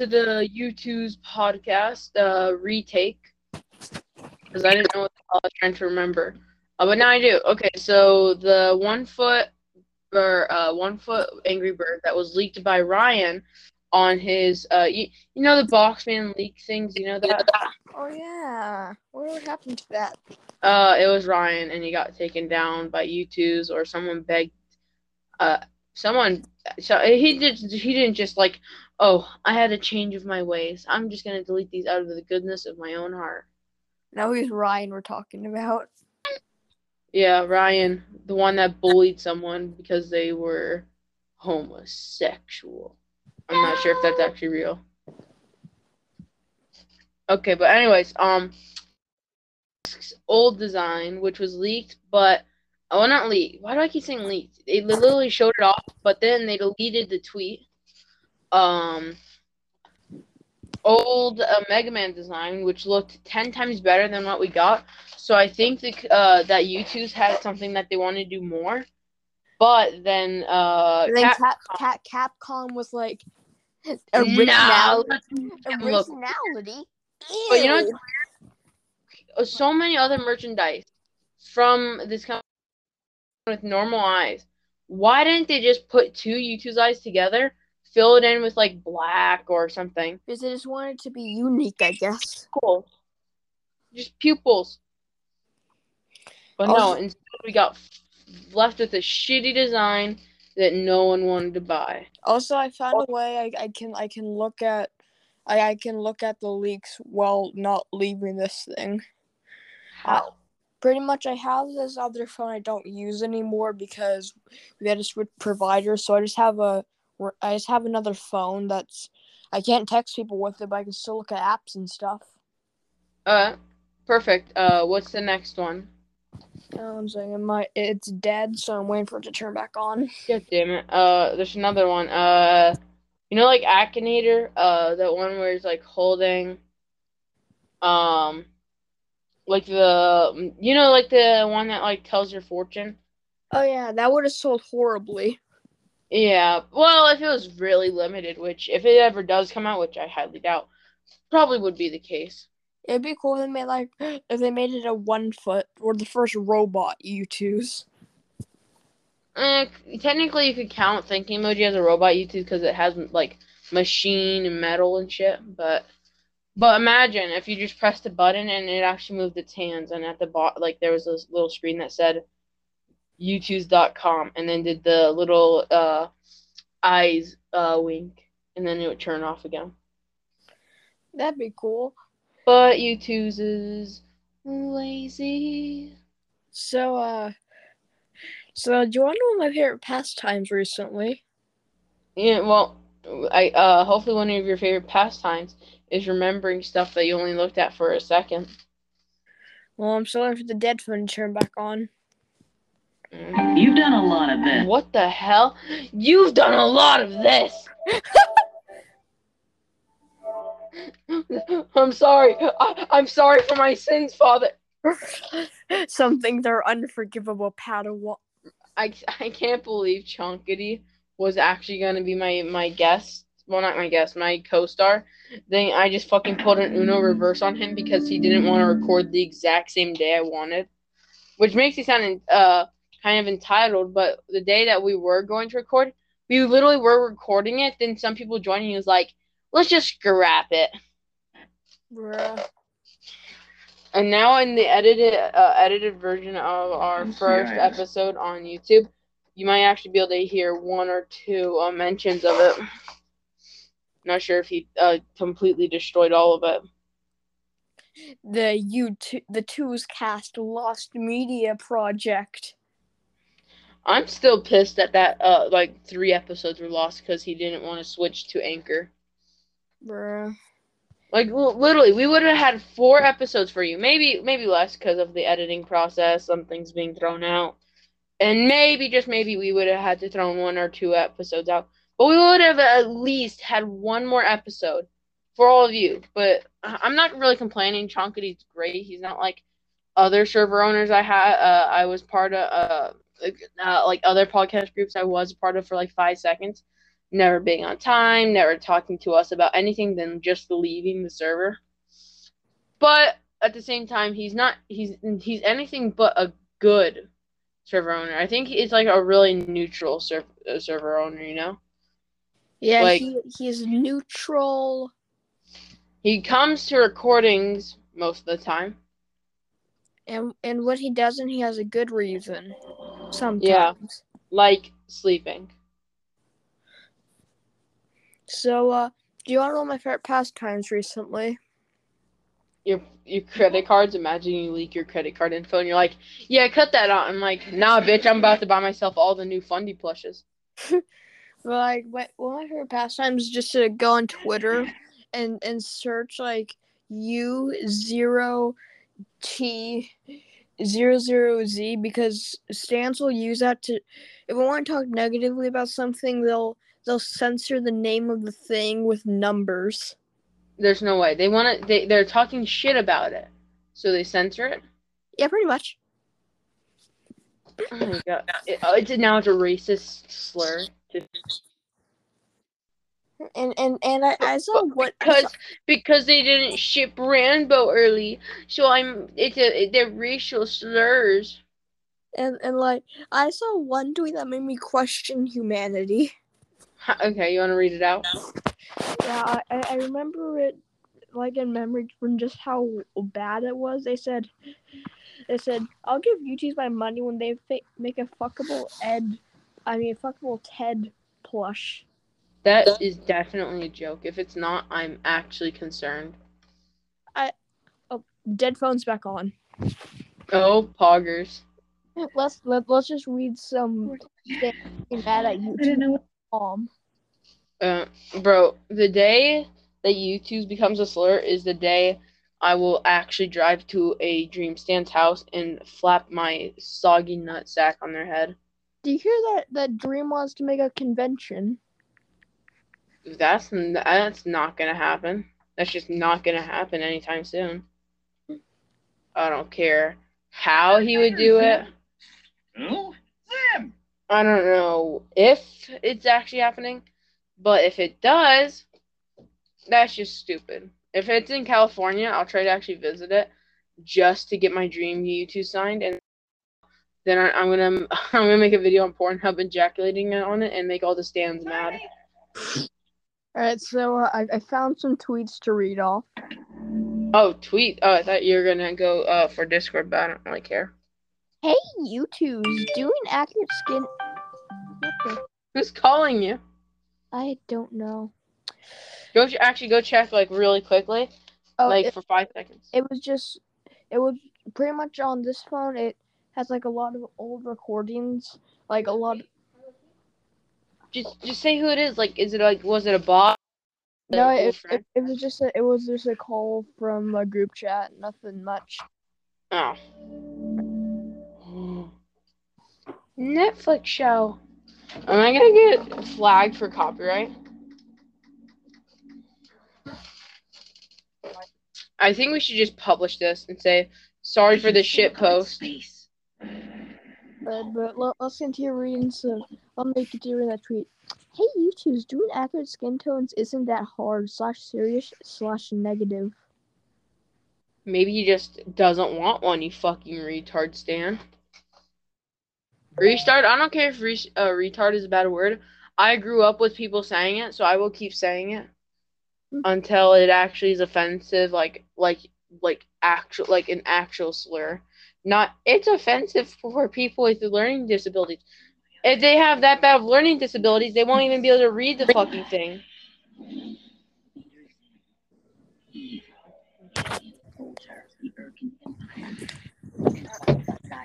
to the Youtooz podcast, uh, retake, because I didn't know what I was trying to remember. Uh, but now I do. Okay, so the one foot or uh, one foot Angry Bird that was leaked by Ryan on his, uh, you, you know the Boxman leak things. You know that. Oh yeah. What happened to that? Uh, it was Ryan, and he got taken down by Youtooz or someone begged. Uh, someone. So he did. He didn't just like. Oh, I had a change of my ways. I'm just gonna delete these out of the goodness of my own heart. Now who's Ryan we're talking about. Yeah, Ryan, the one that bullied someone because they were homosexual. I'm not sure if that's actually real. Okay, but anyways, um, old design which was leaked, but oh, not leaked. Why do I keep saying leaked? They literally showed it off, but then they deleted the tweet. Um, old uh, Mega Man design, which looked ten times better than what we got. So I think the, uh, that Youtooz had something that they want to do more. But then, uh, And then Cap- Cap, Cap, Capcom was like originality. originality. But you know uh, so many other merchandise from this company with normal eyes. Why didn't they just put two Youtooz eyes together, fill it in with like black or something? because they just wanted to be unique, I guess. Cool. Just pupils. But no, Also- instead we got left with a shitty design that no one wanted to buy. Also, I found a way I, I can I can look at I, I can look at the leaks while not leaving this thing. How? Uh, pretty much, I have this other phone I don't use anymore because we had to switch providers. So I just have a I just have another phone that's I can't text people with it, but I can still look at apps and stuff. Uh, perfect. Uh, what's the next one? Um, so it might it's dead, so I'm waiting for it to turn back on. God damn it. Uh, there's another one. Uh, you know, like Akinator. Uh, that one where he's like holding, um, like the, you know, like the one that like tells your fortune. Oh yeah, that would have sold horribly. Yeah. Well, if it was really limited, which if it ever does come out, which I highly doubt, probably would be the case. It'd be cool if they made like if they made it a one foot or the first robot Youtooz. Eh, technically, you could count Thinking Emoji as a robot Youtooz because it has like machine and metal and shit. But but imagine if you just pressed a button and it actually moved its hands, and at the bottom, like there was this little screen that said Youtooz.com, and then did the little uh eyes uh wink, and then it would turn off again. That'd be cool. But Youtooz is lazy. So uh so do you wanna know my favorite pastimes recently? Yeah, well, I uh hopefully one of your favorite pastimes is remembering stuff that you only looked at for a second. Well I'm still waiting for the dead phone to turn back on. Mm. You've done a lot of this. What the hell? You've done a lot of this. I'm sorry. I, I'm sorry for my sins, Father. Some things are unforgivable, Padawan. I, I can't believe Chunkity was actually gonna be my my guest. Well, not my guest, my co-star. Then I just fucking put an Uno reverse on him because he didn't want to record the exact same day I wanted, which makes me sound uh kind of entitled. But the day that we were going to record, we literally were recording it. Then some people he was like, "Let's just scrap it." Bruh. And now in the edited uh, edited version of our first episode on YouTube, you might actually be able to hear one or two uh, mentions of it. Not sure if he uh, completely destroyed all of it. The two the Two's Cast Lost Media Project. I'm still pissed that that uh like three episodes were lost because he didn't want to switch to Anchor. Bruh. Like l- literally, we would have had four episodes for you. Maybe maybe less because of the editing process. Some things being thrown out, and maybe just maybe we would have had to throw one or two episodes out. But we would have at least had one more episode for all of you. But I- I'm not really complaining. Chonkity's great. He's not like other server owners I had. Uh, I was part of. Uh, uh, like other podcast groups I was a part of for like five seconds. never being on time, never talking to us about anything than just leaving the server. But at the same time, he's not he's he's anything but a good server owner. I think he's like a really neutral server server owner, you know? Yeah, Like- he he's neutral. He comes to recordings most of the time. And and when he doesn't, he has a good reason. Sometimes. Yeah, like sleeping. So, uh, do you want to know my favorite pastimes recently? Your your credit cards. Imagine you leak your credit card info, and you're like, "Yeah, cut that out." I'm like, "Nah, bitch, I'm about to buy myself all the new Fundy plushes." But like, what one of my favorite pastimes is just to go on Twitter and and search like U zero T zero zero Z because Stans will use that to if we want to talk negatively about something, they'll they'll censor the name of the thing with numbers. There's no way they want to. They they're talking shit about it, so they censor it. Yeah, pretty much. Oh my god! It, oh, it's now it's a racist slur. And and and I, I saw what because because they didn't ship Ranboo early, so I'm it's a they're racial slurs. and and like I saw one tweet that made me question humanity. Okay, you want to read it out? Yeah, I, I remember it like in memory from just how bad it was. They said, they said, I'll give YouTubers my money when they fa- make a fuckable Ed, I mean fuckable Ted plush. That is definitely a joke. If it's not, I'm actually concerned. I oh, dead phones back on. Oh, poggers. Let's let, let's just read some things mad at Youtooz. Um, Uh, bro, the day that Youtooz becomes a slur is the day I will actually drive to a Dream Stand's house and flap my soggy nut sack on their head. do you hear that that Dream wants to make a convention? That's that's not gonna happen. That's just not gonna happen anytime soon. I don't care how he would do it. Who? Them. I don't know if it's actually happening, but if it does, that's just stupid. If it's in California, I'll try to actually visit it just to get my dream U2 signed, and then I, I'm gonna I'm gonna make a video on Pornhub ejaculating on it and make all the stands mad. All right, so uh, I I found some tweets to read off. Oh, tweet! Oh, I thought you were gonna go uh for Discord, but I don't really care. Hey, you Youtooz doing accurate skin. What? Who's calling you? I don't know. Go ch- actually go check like really quickly, Oh, like it, for five seconds. it was just, it was pretty much on this phone. It has like a lot of old recordings, like a lot. Just just say who it is. Like, is it like was it a bot? No, An it, it, it was just a, it was just a call from a group chat. Nothing much. Oh. Netflix show. Am I gonna get flagged for copyright? I think we should just publish this and say sorry for the shit post. But but let, let's continue reading some. I'll make it during that tweet. Hey, Youtooz doing accurate skin tones isn't that hard. Slash serious slash negative. Maybe he just doesn't want one, you fucking retard, Stan. Restart? I don't care if re- uh, retard is a bad word. I grew up with people saying it, so I will keep saying it until it actually is offensive, like like like actual like an actual slur. Not it's offensive for people with learning disabilities. If they have that bad of learning disabilities, they won't even be able to read the fucking thing.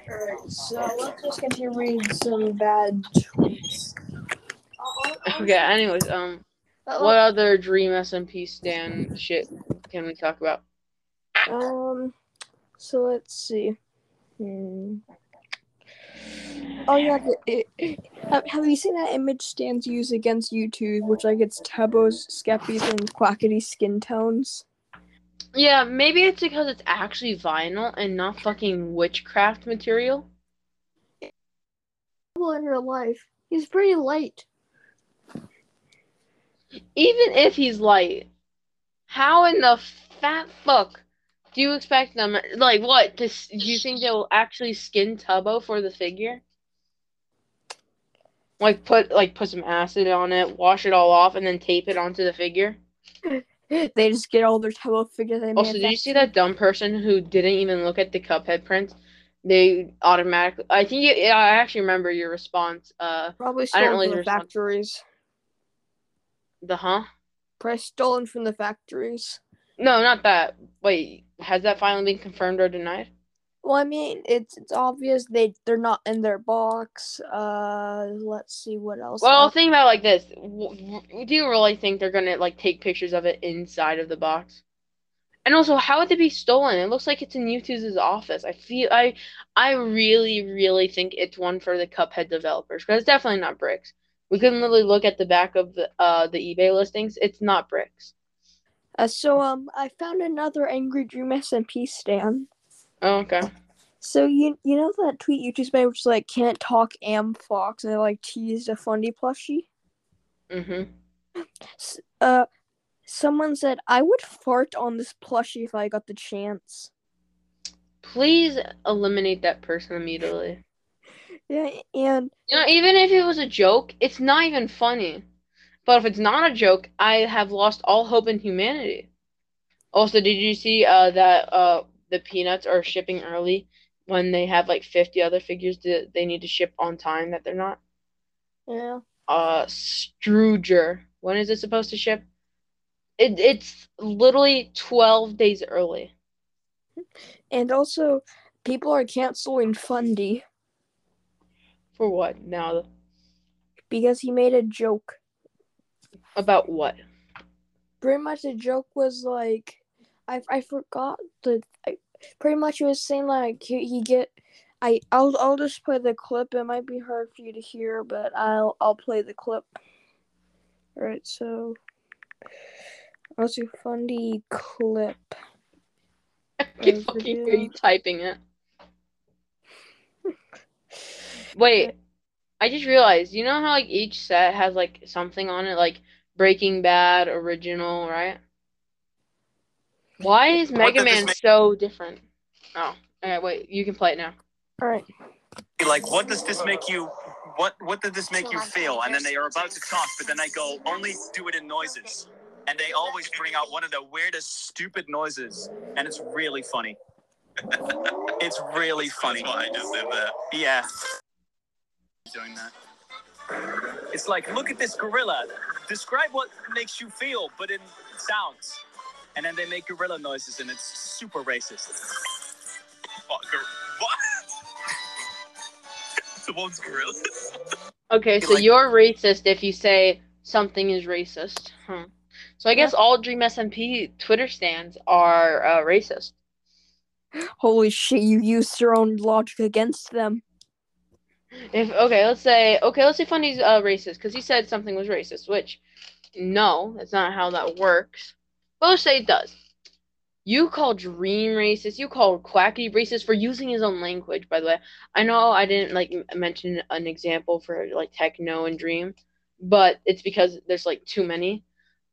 Alright, So let's just continue reading some bad tweets. Okay, anyways, um what other Dream SMP stand shit can we talk about? Um, so let's see. Hmm. Oh yeah, the, it, have, have you seen that image stands use against Youtooz, which like it's Tubbo's, Skeppy's, and Quackity skin tones? Yeah, maybe it's because it's actually vinyl and not fucking witchcraft material. Well, in real life, he's pretty light. Even if he's light, how in the fat fuck do you expect them? Like what? To, do you think they'll actually skin Tubbo for the figure? Like put like put some acid on it, wash it all off, and then tape it onto the figure. They just get all their Tubbo figures. They Also, did you see that dumb person who didn't even look at the Cuphead prints? They automatically. I think. You, I actually remember your response. Uh, Probably I stolen really from the respond. factories. the huh? Probably stolen from the factories. No, not that. Wait, has that finally been confirmed or denied? Well, I mean, it's it's obvious they they're not in their box. Uh, let's see what else. Well, Uh, think about it like this. Do you really think they're gonna like take pictures of it inside of the box? And also, how would it be stolen? It looks like it's in Youtooz office. I feel I, I really, really think it's one for the Cuphead developers because it's definitely not bricks. We can literally look at the back of the uh the eBay listings. It's not bricks. Uh, so um, I found another Angry Dream SMP stand. Oh, okay. So you you know that tweet you just made, which is like can't talk am fox, and they like teased a Fundy plushie. Mhm. Uh, someone said I would fart on this plushie if I got the chance. Please eliminate that person immediately. Yeah, and You know, even if it was a joke, it's not even funny. But if it's not a joke, I have lost all hope in humanity. Also, did you see uh that uh the peanuts are shipping early when they have like 50 other figures that they need to ship on time that they're not? yeah, Uh Struger. When is it supposed to ship? It it's literally 12 days early. and also people are canceling Fundy For what? Now because he made a joke. About what? Pretty much the joke was like, I I forgot the. I, pretty much it was saying like he, he get. I I'll I'll just play the clip. It might be hard for you to hear, but I'll I'll play the clip. All right, so. Let's do Fundy clip. I can fucking hear you typing it. Wait, I just realized, you know how like each set has like something on it, like Breaking Bad, original, right? Why is Mega Man make- so different? Oh, alright, wait, you can play it now. All right. like what does this make you what what did this make you feel and then they are about to talk but then i go only do it in noises and they always bring out one of the weirdest stupid noises and it's really funny it's really funny That's why I just did that. yeah doing that it's like look at this gorilla describe what makes you feel but in sounds and then they make gorilla noises and it's super racist What? gor- What? the one's gorillas. Okay, so like- you're racist if you say something is racist. Huh. So I guess all Dream SMP Twitter stands are uh, racist. Holy shit! You used your own logic against them. If okay, let's say okay, let's say Fundy's uh racist because he said something was racist, which no, that's not how that works. But let's say it does. You call Dream racist. You call Quacky racist for using his own language. By the way, I know I didn't like mention an example for like Techno and Dream, but it's because there's like too many.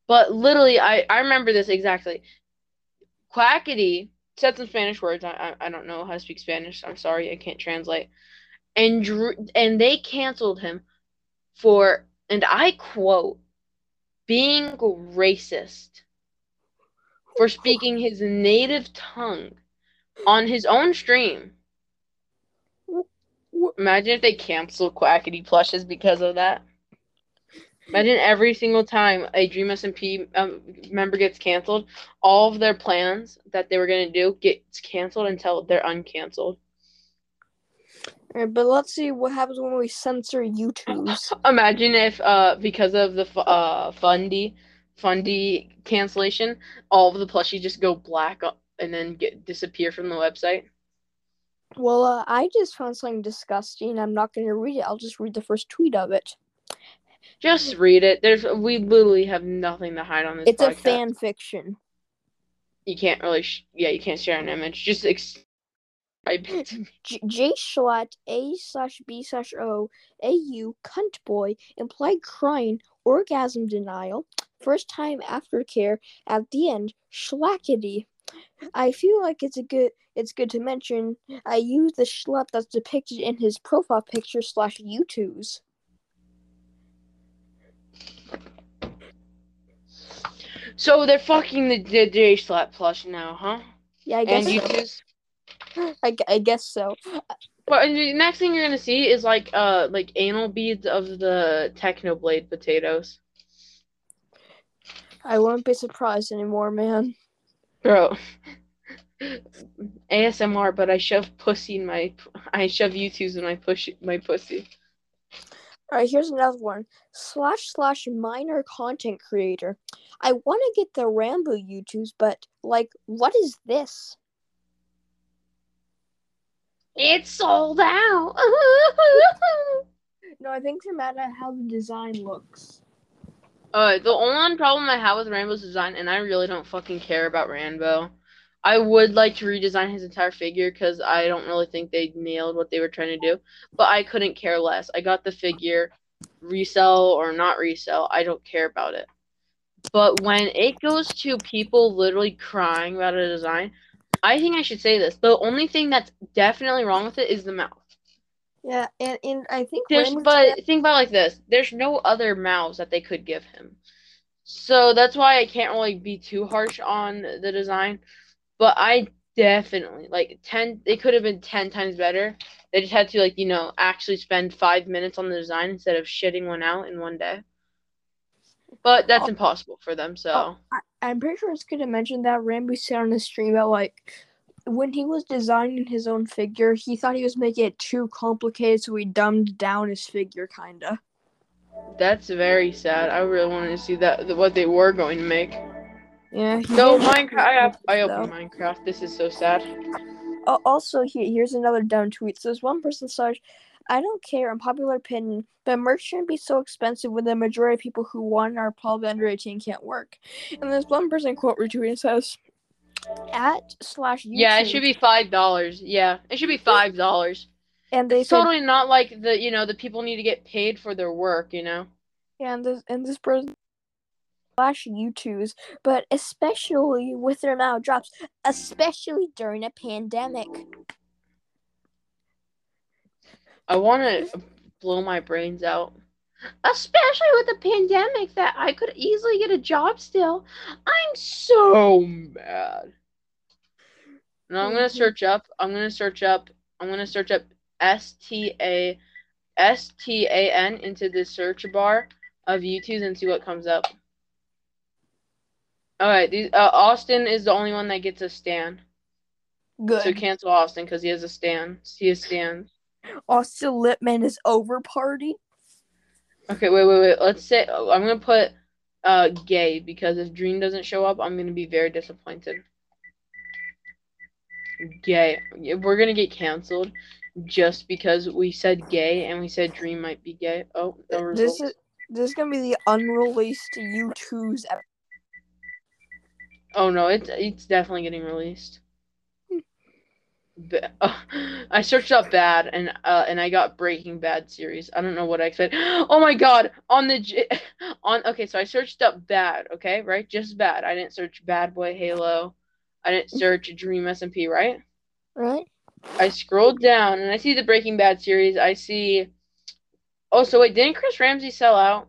But literally, I I remember this exactly. Quackity said some Spanish words. I, I I don't know how to speak Spanish. I'm sorry, I can't translate. And Drew, and they canceled him for and I quote being racist for speaking his native tongue on his own stream. Imagine if they cancel Quackity plushes because of that. Imagine every single time a Dream SMP um, member gets canceled, all of their plans that they were gonna do gets canceled until they're uncanceled. Alright, but let's see what happens when we censor Youtooz. Imagine if, uh, because of the uh Fundy, Fundy cancellation, all of the plushies just go black uh, and then get disappear from the website. well, uh, I just found something disgusting. I'm not going to read it. I'll just read the first tweet of it. Just read it. There's we literally have nothing to hide on this. It's a fan fiction. You can't really, sh- yeah, you can't share an image. Just ex- type it to me. J, J Schlatt A slash B slash O A U cunt boy implied crying orgasm denial First time aftercare at the end. Schlackety. I feel like it's a good it's good to mention I use the schlep that's depicted in his profile picture slash Youtooz. So they're fucking the, the J Schlatt plush now, huh? Yeah, I guess And you so. I, I guess so. But the next thing you're gonna see is like uh like anal beads of the Technoblade potatoes. I won't be surprised anymore, man. Bro. ASMR, but I shove pussy in my I shove Youtooz in my push my pussy. Alright, here's another one. Slash slash minor content creator. I want to get the Ranboo Youtooz, but like, what is this? It's sold out. No, I think they're mad at how the design looks. uh, the only problem I have with Ranboo's design, and I really don't fucking care about Ranboo. I would like to redesign his entire figure because I don't really think they nailed what they were trying to do. But I couldn't care less. I got the figure, resell or not resell. I don't care about it. But when it goes to people literally crying about a design, I think I should say this. The only thing that's definitely wrong with it is the mouth. Yeah, and, and I think There's, but think about it like this: there's no other mouths that they could give him, so that's why I can't really be too harsh on the design. But I definitely like ten. They could have been ten times better. They just had to like you know actually spend five minutes on the design instead of shitting one out in one day. But that's Oh. impossible for them. So Oh. I'm pretty sure it's good to mention that Ranboo said on the stream that like when he was designing his own figure, he thought he was making it too complicated, so he dumbed down his figure, kinda. that's very sad. I really wanted to see that what they were going to make. Yeah. So Minecraft, I, have, I though. opened Minecraft. This is so sad. Al- Also, here, here's another dumb tweet. So this one person says, I don't care, unpopular opinion, but merch shouldn't be so expensive when the majority of people who want are probably under 18 can't work. And this one person quote retweeting says, at slash Youtooz. Yeah, it should be five dollars. Yeah, it should be five dollars. And they It's said, totally not like the you know the people need to get paid for their work. You know. Yeah, and this and this person slash Youtooz, but especially with their amount of drops, especially during a pandemic. I want to blow my brains out. Especially with the pandemic, that I could easily get a job still. I'm so mad. Now I'm gonna Mhm. search up. I'm gonna search up. I'm gonna search up S T A S T A N into the search bar of Youtooz and see what comes up. All right, these uh, Austin is the only one that gets a stand. Good. So cancel Austin because he has a stand. He has stand. Austin Lipman is over party. Okay, wait, wait, wait. Let's say I'm gonna put uh gay because if Dream doesn't show up, I'm gonna be very disappointed. Gay. We're gonna get canceled just because we said gay and we said Dream might be gay. Oh, no This is this is gonna be the unreleased Youtooz ep- Oh no, it's it's definitely getting released. Ba- I searched up bad and uh and I got Breaking Bad series. I don't know what I expect. Oh my god, on the on okay, so I searched up bad, okay, right? Just bad. I didn't search Bad Boy Halo. I didn't search Dream SMP, right? right? I scrolled down and I see the Breaking Bad series. I see Oh, so wait, didn't Chris Ramsey sell out?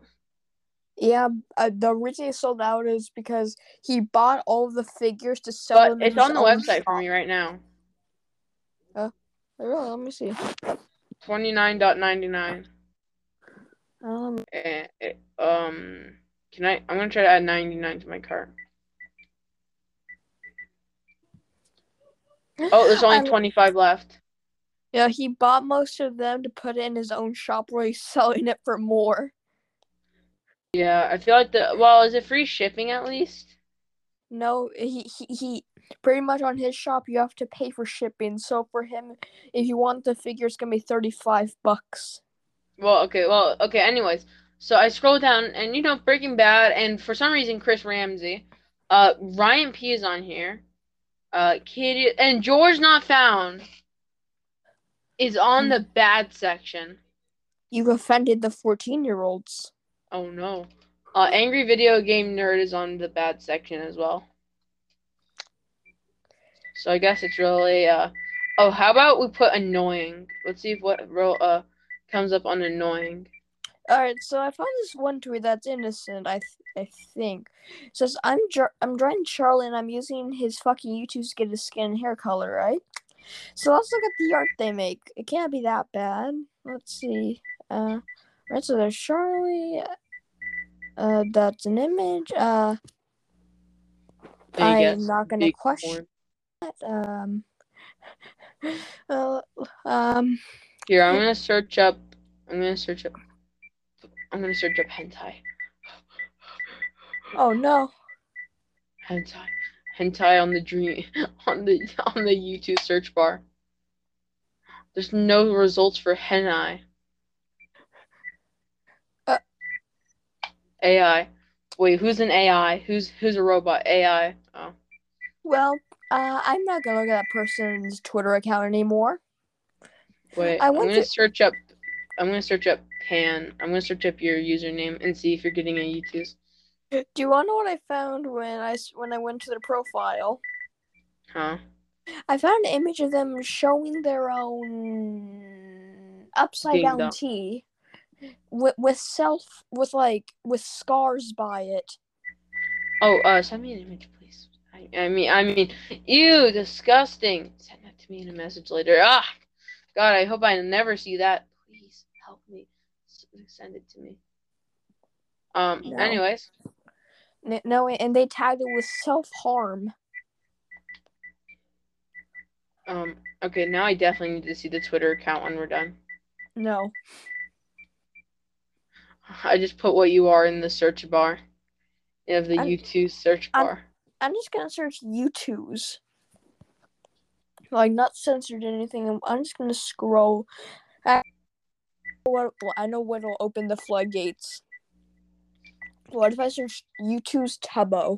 Yeah, uh, the reason he sold out is because he bought all of the figures to sell But them. it's on the website for me right now. Really? Let me see. Twenty nine dot ninety nine. Um, Eh, eh, um, can I? I'm gonna try to add 99 to my cart. Oh, there's only I'm- 25 left. yeah, he bought most of them to put it in his own shop where he's selling it for more. Yeah, I feel like the. Well, is it free shipping at least? No, he, he he pretty much on his shop you have to pay for shipping. So for him, if you want the figure, it's gonna be thirty five bucks. Well, okay, well, okay. Anyways, so I scroll down, and you know, Breaking Bad, and for some reason, Chris Ramsey, uh, Ryan P is on here, uh, Kid and George Not Found is on the bad section. You offended the fourteen year olds. Oh no. Uh, angry video game nerd is on the bad section as well. So I guess it's really uh oh how about we put annoying? Let's see if what ro- uh comes up on annoying. All right, so I found this one tweet that's innocent. I th- I think it says I'm Jar- I'm drawing Charlie and I'm using his fucking Youtooz to get his skin and hair color right. So let's look at the art they make. It can't be that bad. Let's see. Uh, right. So there's Charlie. Uh, that's an image. Uh, I'm not gonna question. Um. Uh, um. Here, I'm gonna search up. I'm gonna search up. I'm gonna search up hentai. Oh no. Hentai. Hentai on the dream on the on the Youtooz search bar. There's no results for hentai. Uh. AI. Wait, who's an AI? Who's who's a robot? AI. Oh. Well, uh, I'm not gonna look at that person's Twitter account anymore. Wait, I I'm gonna to- search up. I'm gonna search up Pan. I'm gonna search up your username and see if you're getting a Youtooz. Do you want to know what I found when I when I went to their profile? Huh? I found an image of them showing their own upside down tea with with self with like with scars by it. Oh, uh, send me an image. I, I mean, I mean, ew, disgusting. Send that to me in a message later. Ah, God, I hope I never see that. Please help me. Send it to me. Um. No. Anyways, No, and they tagged it with self harm. um. Okay, now I definitely need to see the Twitter account when we're done. No, I just put what you are in the search bar. of the I'm- Youtooz search bar. I'm just gonna search Youtooz. Like not censored anything. I'm- just gonna scroll. I what well, I know what'll open the floodgates. What if I search Youtooz Tubbo?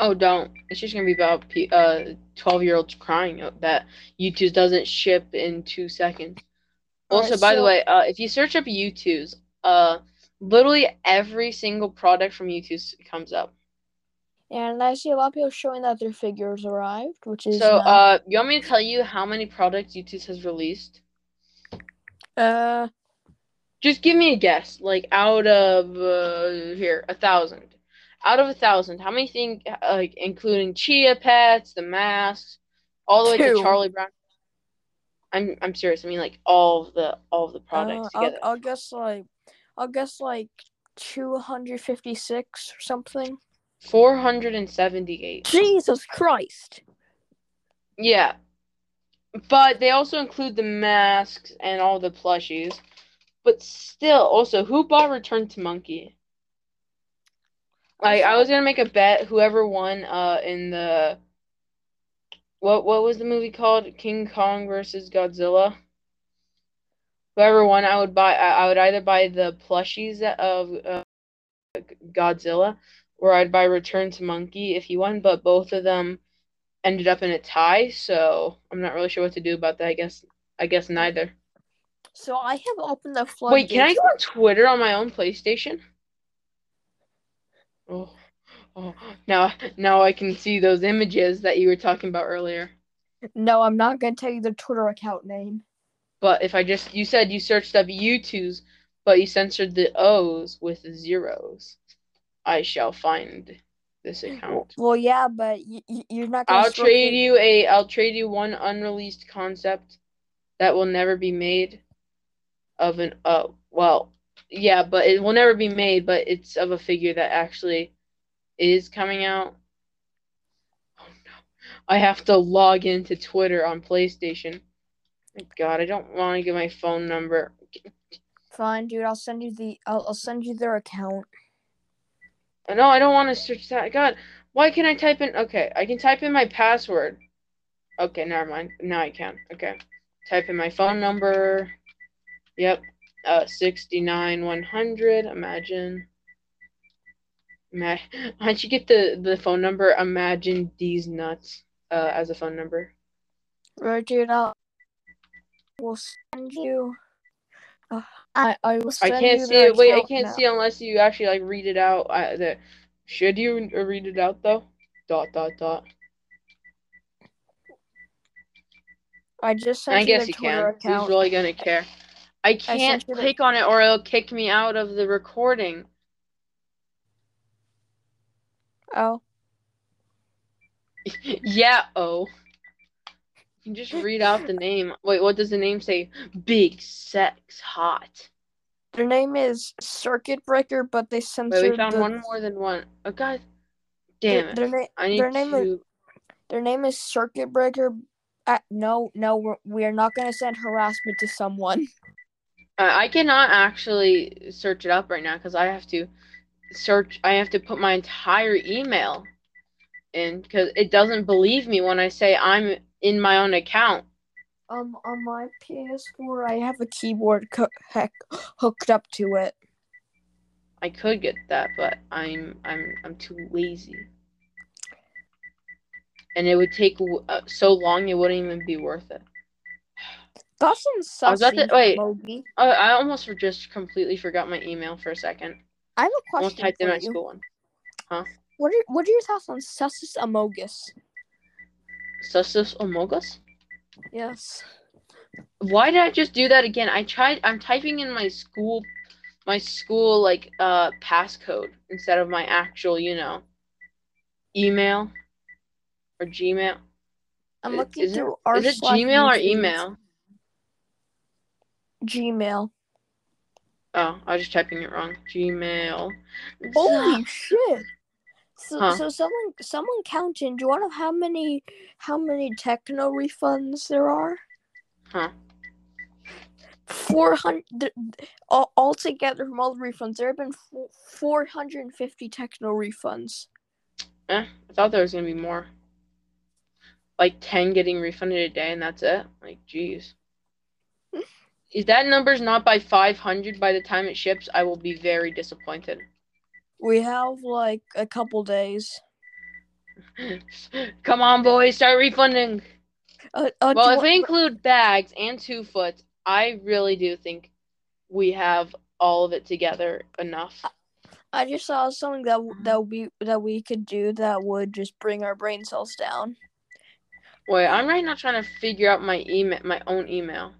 Oh, don't. It's just gonna be about uh twelve year olds crying that Youtooz doesn't ship in two seconds. Also, Alright, by the way, uh, if you search up Youtooz, uh, literally every single product from Youtooz comes up and I see a lot of people showing that their figures arrived, which is so. Nice. Uh, you want me to tell you how many products Youtooz has released? Uh, just give me a guess. Like out of uh, here, a thousand. Out of a thousand, how many things? Uh, like including chia pets, the masks, all the two. way to Charlie Brown. I'm I'm serious. I mean, like all of the all of the uh, products uh, together. I'll, I'll guess like I'll guess like two hundred fifty six or something. 478. Jesus Christ. Yeah. But they also include the masks and all the plushies. But still, also, who bought Return to Monkey? Like, I was gonna make a bet. Whoever won, uh, in the what what was the movie called? King Kong versus Godzilla. Whoever won, I would buy. I, I would either buy the plushies of uh, Godzilla or I'd buy Return to Monkey if he won. But both of them ended up in a tie, so I'm not really sure what to do about that. I guess I guess neither. So I have opened the floor. Wait, can I go on Twitter on my own PlayStation? Oh, oh, now now I can see those images that you were talking about earlier. No, I'm not gonna tell you the Twitter account name. But if I just you said you searched up Youtooz, but you censored the O's with zeros, I shall find this account. Well, yeah, but y- you're not gonna. I'll trade you a I'll trade you one unreleased concept that will never be made of an uh well yeah, but it will never be made, but it's of a figure that actually is coming out. Oh no. I have to log into Twitter on PlayStation. God, I don't want to give my phone number. Fine, dude. I'll send you the. I'll, I'll send you their account. No, I don't want to search that. God, why can't I type in? Okay, I can type in my password. Okay, never mind. Now I can. Okay, type in my phone number. Yep, uh, sixty nine one hundred. Imagine. Ma- don't you get the the phone number? Imagine these nuts uh, as a phone number. Roger. I'll. We'll send you. I I will I can't see it. Wait, I can't now. see unless you actually like read it out. I, the, should you read it out though? Dot dot dot. I just sent I you guess you Twitter can. Who's really gonna care? I can't sent you the- click on it or it'll kick me out of the recording. Oh, yeah. Oh. You just read out the name. Wait, what does the name say? Big sex hot. their name is Circuit Breaker, but they Wait, censored we found the, one more than one. Oh god. their, Damn it. their name. I need their name is- to. Their name is Circuit Breaker. Uh, no, no, we're, we are not going to send harassment to someone. Uh, I cannot actually search it up right now because I have to search. I have to put my entire email in because it doesn't believe me when I say I'm in my own account. Um, on my PS4, I have a keyboard co- heck hooked up to it. I could get that, but I'm I'm I'm too lazy. And it would take uh, so long, it wouldn't even be worth it. Got some I was about to- wait. Mogi. I, I almost just completely forgot my email for a second. I have a Almost question typed in my you. school one. Huh? What are what are your thoughts on Sussus Amogus? Sussus Omogus? Yes. Why did I just do that again? I tried. I'm typing in my school, my school like uh passcode instead of my actual, you know, email or Gmail. I'm looking is it- through our Is it Gmail or email? Gmail. Oh, I was just typing it wrong. Gmail. Holy shit! So, Huh. so someone someone counting. Do you want to know how many how many techno refunds there are? Huh. Four hundred all altogether from all the refunds. There have been four hundred and fifty techno refunds. Eh, I thought there was gonna be more. Like ten getting refunded a day, and that's it. Like, jeez. If that number's not by 500 by the time it ships, I will be very disappointed. We have like a couple days. Come on, boys, start refunding. Uh, uh, Well, if we include bags and two foot, I really do think we have all of it together enough. I just saw something that that we that we could do that would just bring our brain cells down. Wait, I'm right now trying to figure out my email, my own email.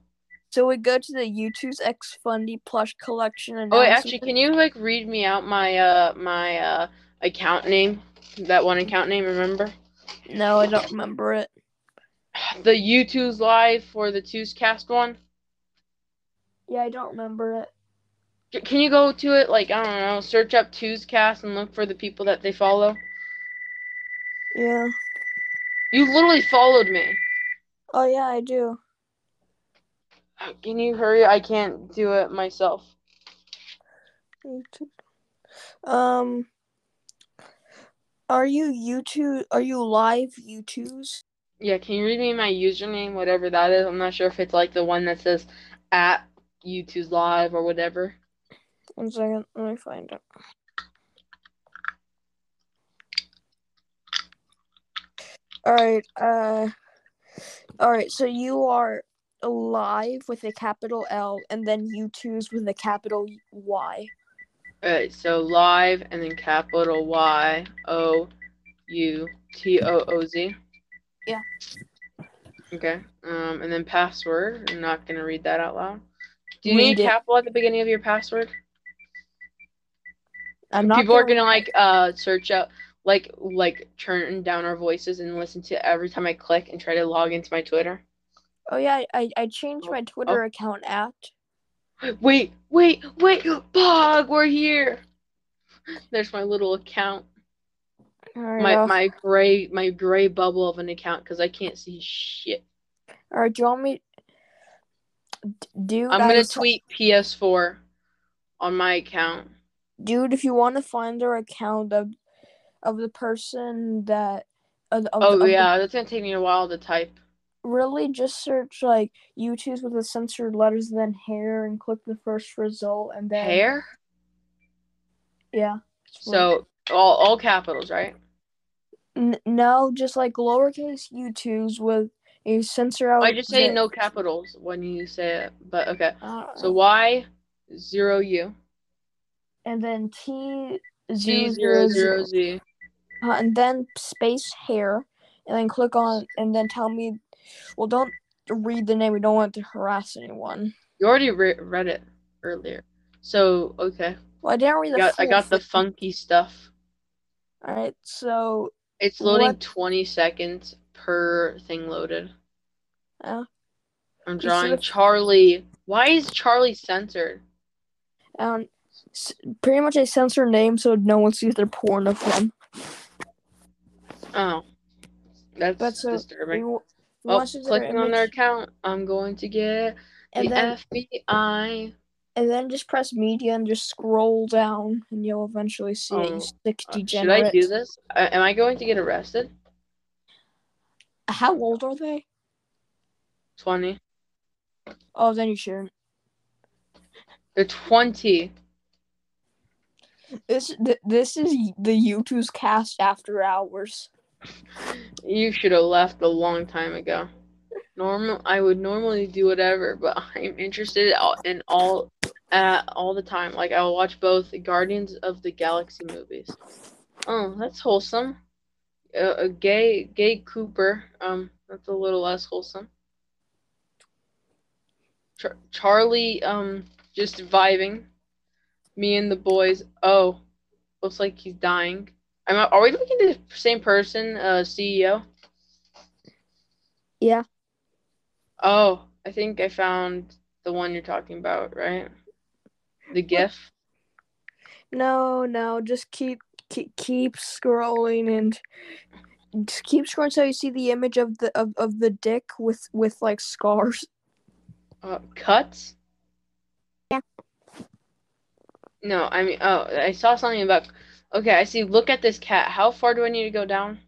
So we go to the Youtooz X Fundy plush collection and Oh wait, actually, can you like read me out my uh my uh account name? That one account name, remember? No, I don't remember it. The Youtooz live for the Two's Cast one. Yeah, I don't remember it. Can you go to it like I don't know, search up Two's Cast and look for the people that they follow? Yeah. You literally followed me. Oh yeah, I do. Can you hurry? I can't do it myself. Um. Are you YouTube? Are you live Youtooz? Yeah, can you read me my username, whatever that is? I'm not sure if it's like the one that says at Youtooz live or whatever. One second, let me find it. All right. Uh. All right. So you are live with a capital L, and then Youtooz with a capital Y. Alright, so live and then capital Y O U T O O Z. Yeah. Okay. Um, and then password. I'm not gonna read that out loud. Do you Read need it. capital at the beginning of your password? I'm not. People are gonna gonna like uh search up like like turn down our voices and listen to every time I click and try to log into my Twitter. Oh yeah, I I, changed Oh, my Twitter account at. Wait, wait, wait, Bog, we're here. There's my little account. My my gray my gray bubble of an account because I can't see shit. all right. Do you want me? Dude, I'm gonna was- tweet PS4 on my account. dude. If you want to find their account of of the person that. Of, of, Oh of the- yeah, that's gonna take me a while to type. Really, just search like Youtooz with the censored letters, then hair, and click the first result, and then Hair. Yeah. So all all capitals, right? N- no, just like lowercase Youtooz with a censor out. I just say no capitals when you say it, but okay. uh, So Y zero U and then T Z zero zero zero Z. uh, and then space hair, and then click on and then tell me. Well, don't read the name. We don't want to harass anyone. You already re- read it earlier. So okay, Well, I didn't read the. got, I got the funky stuff. All right, so It's loading What? 20 seconds per thing loaded. uh, I'm drawing Charlie. Why is Charlie censored? um, s- pretty much I censor names so no one sees their porn of them. Oh, that's we, disturbing. we Oh, clicking on their account, I'm going to get the then FBI. and then just press media and just scroll down, and you'll eventually see it. Oh, You sick Uh, should. I do this? Uh, am I going to get arrested? How old are they? 20. Oh, then you shouldn't. They're 20. This th- this is the Youtooz cast after hours. You should have left a long time ago. Normal, I would normally do whatever, but I'm interested in all, uh, all the time. Like I will watch both Guardians of the Galaxy movies. Oh, that's wholesome. Uh, a gay, gay Cooper. Um, that's a little less wholesome. Char- Charlie, um, just vibing. Me and the boys. Oh, looks like he's dying. Am are we looking at the same person, uh, CEO? Yeah. Oh, I think I found the one you're talking about, right? The GIF. No, no, just keep keep, keep scrolling and just keep scrolling until you see the image of the of, of the dick with with like scars. Uh, cuts. Yeah. No, I mean, oh, I saw something about. Okay, I see. Look at this cat. How far do I need to go down?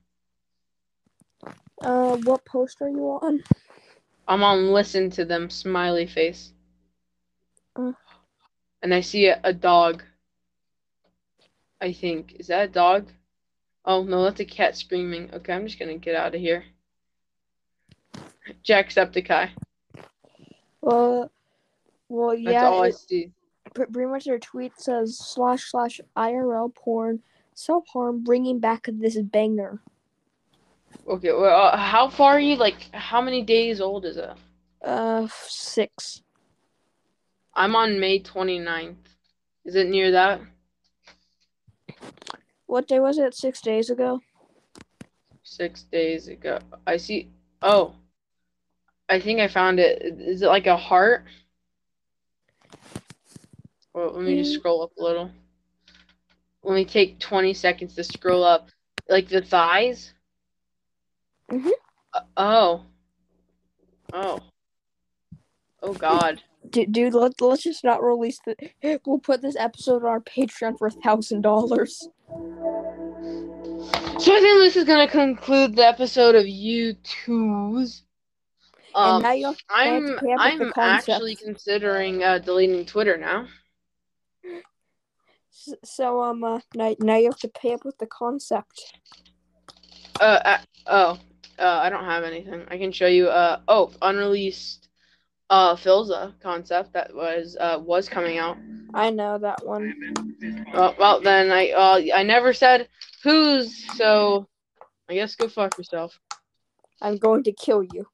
Uh, what post are you on? I'm on listen to them smiley face. Uh. And I see a, a dog. I think. Is that a dog? Oh no, that's a cat screaming. Okay, I'm just gonna get out of here. Jacksepticeye. Well, well, yeah. That's all I see. Pr- pretty much their tweet says slash slash IRL porn self harm bringing back this banger. Okay, well, uh, how far are you? Like, how many days old is it? Uh, six. I'm on May 29th. Is it near that? What day was it? Six days ago. Six days ago. I see. Oh, I think I found it. Is it like a heart? Well, let me just Mm. scroll up a little. Let me take 20 seconds to scroll up. Like the thighs? Mhm. Uh, oh. Oh. Oh, God. Dude, dude let, let's just not release the. We'll put this episode on our Patreon for a thousand dollars. So I think this is going to conclude the episode of Youtooz. And Um, now you have to I'm I'm actually considering uh, deleting Twitter now. So um, uh, now, now you have to pay up with the concept. Uh, uh oh, uh, I don't have anything. I can show you. Uh oh, unreleased. Uh, Philza concept that was uh was coming out. I know that one. Well, well then I uh I never said whose, so I guess go fuck yourself. I'm going to kill you.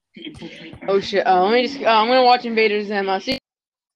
Oh shit. Uh, let me just. Uh, I'm gonna watch Invaders Zim. Uh, see.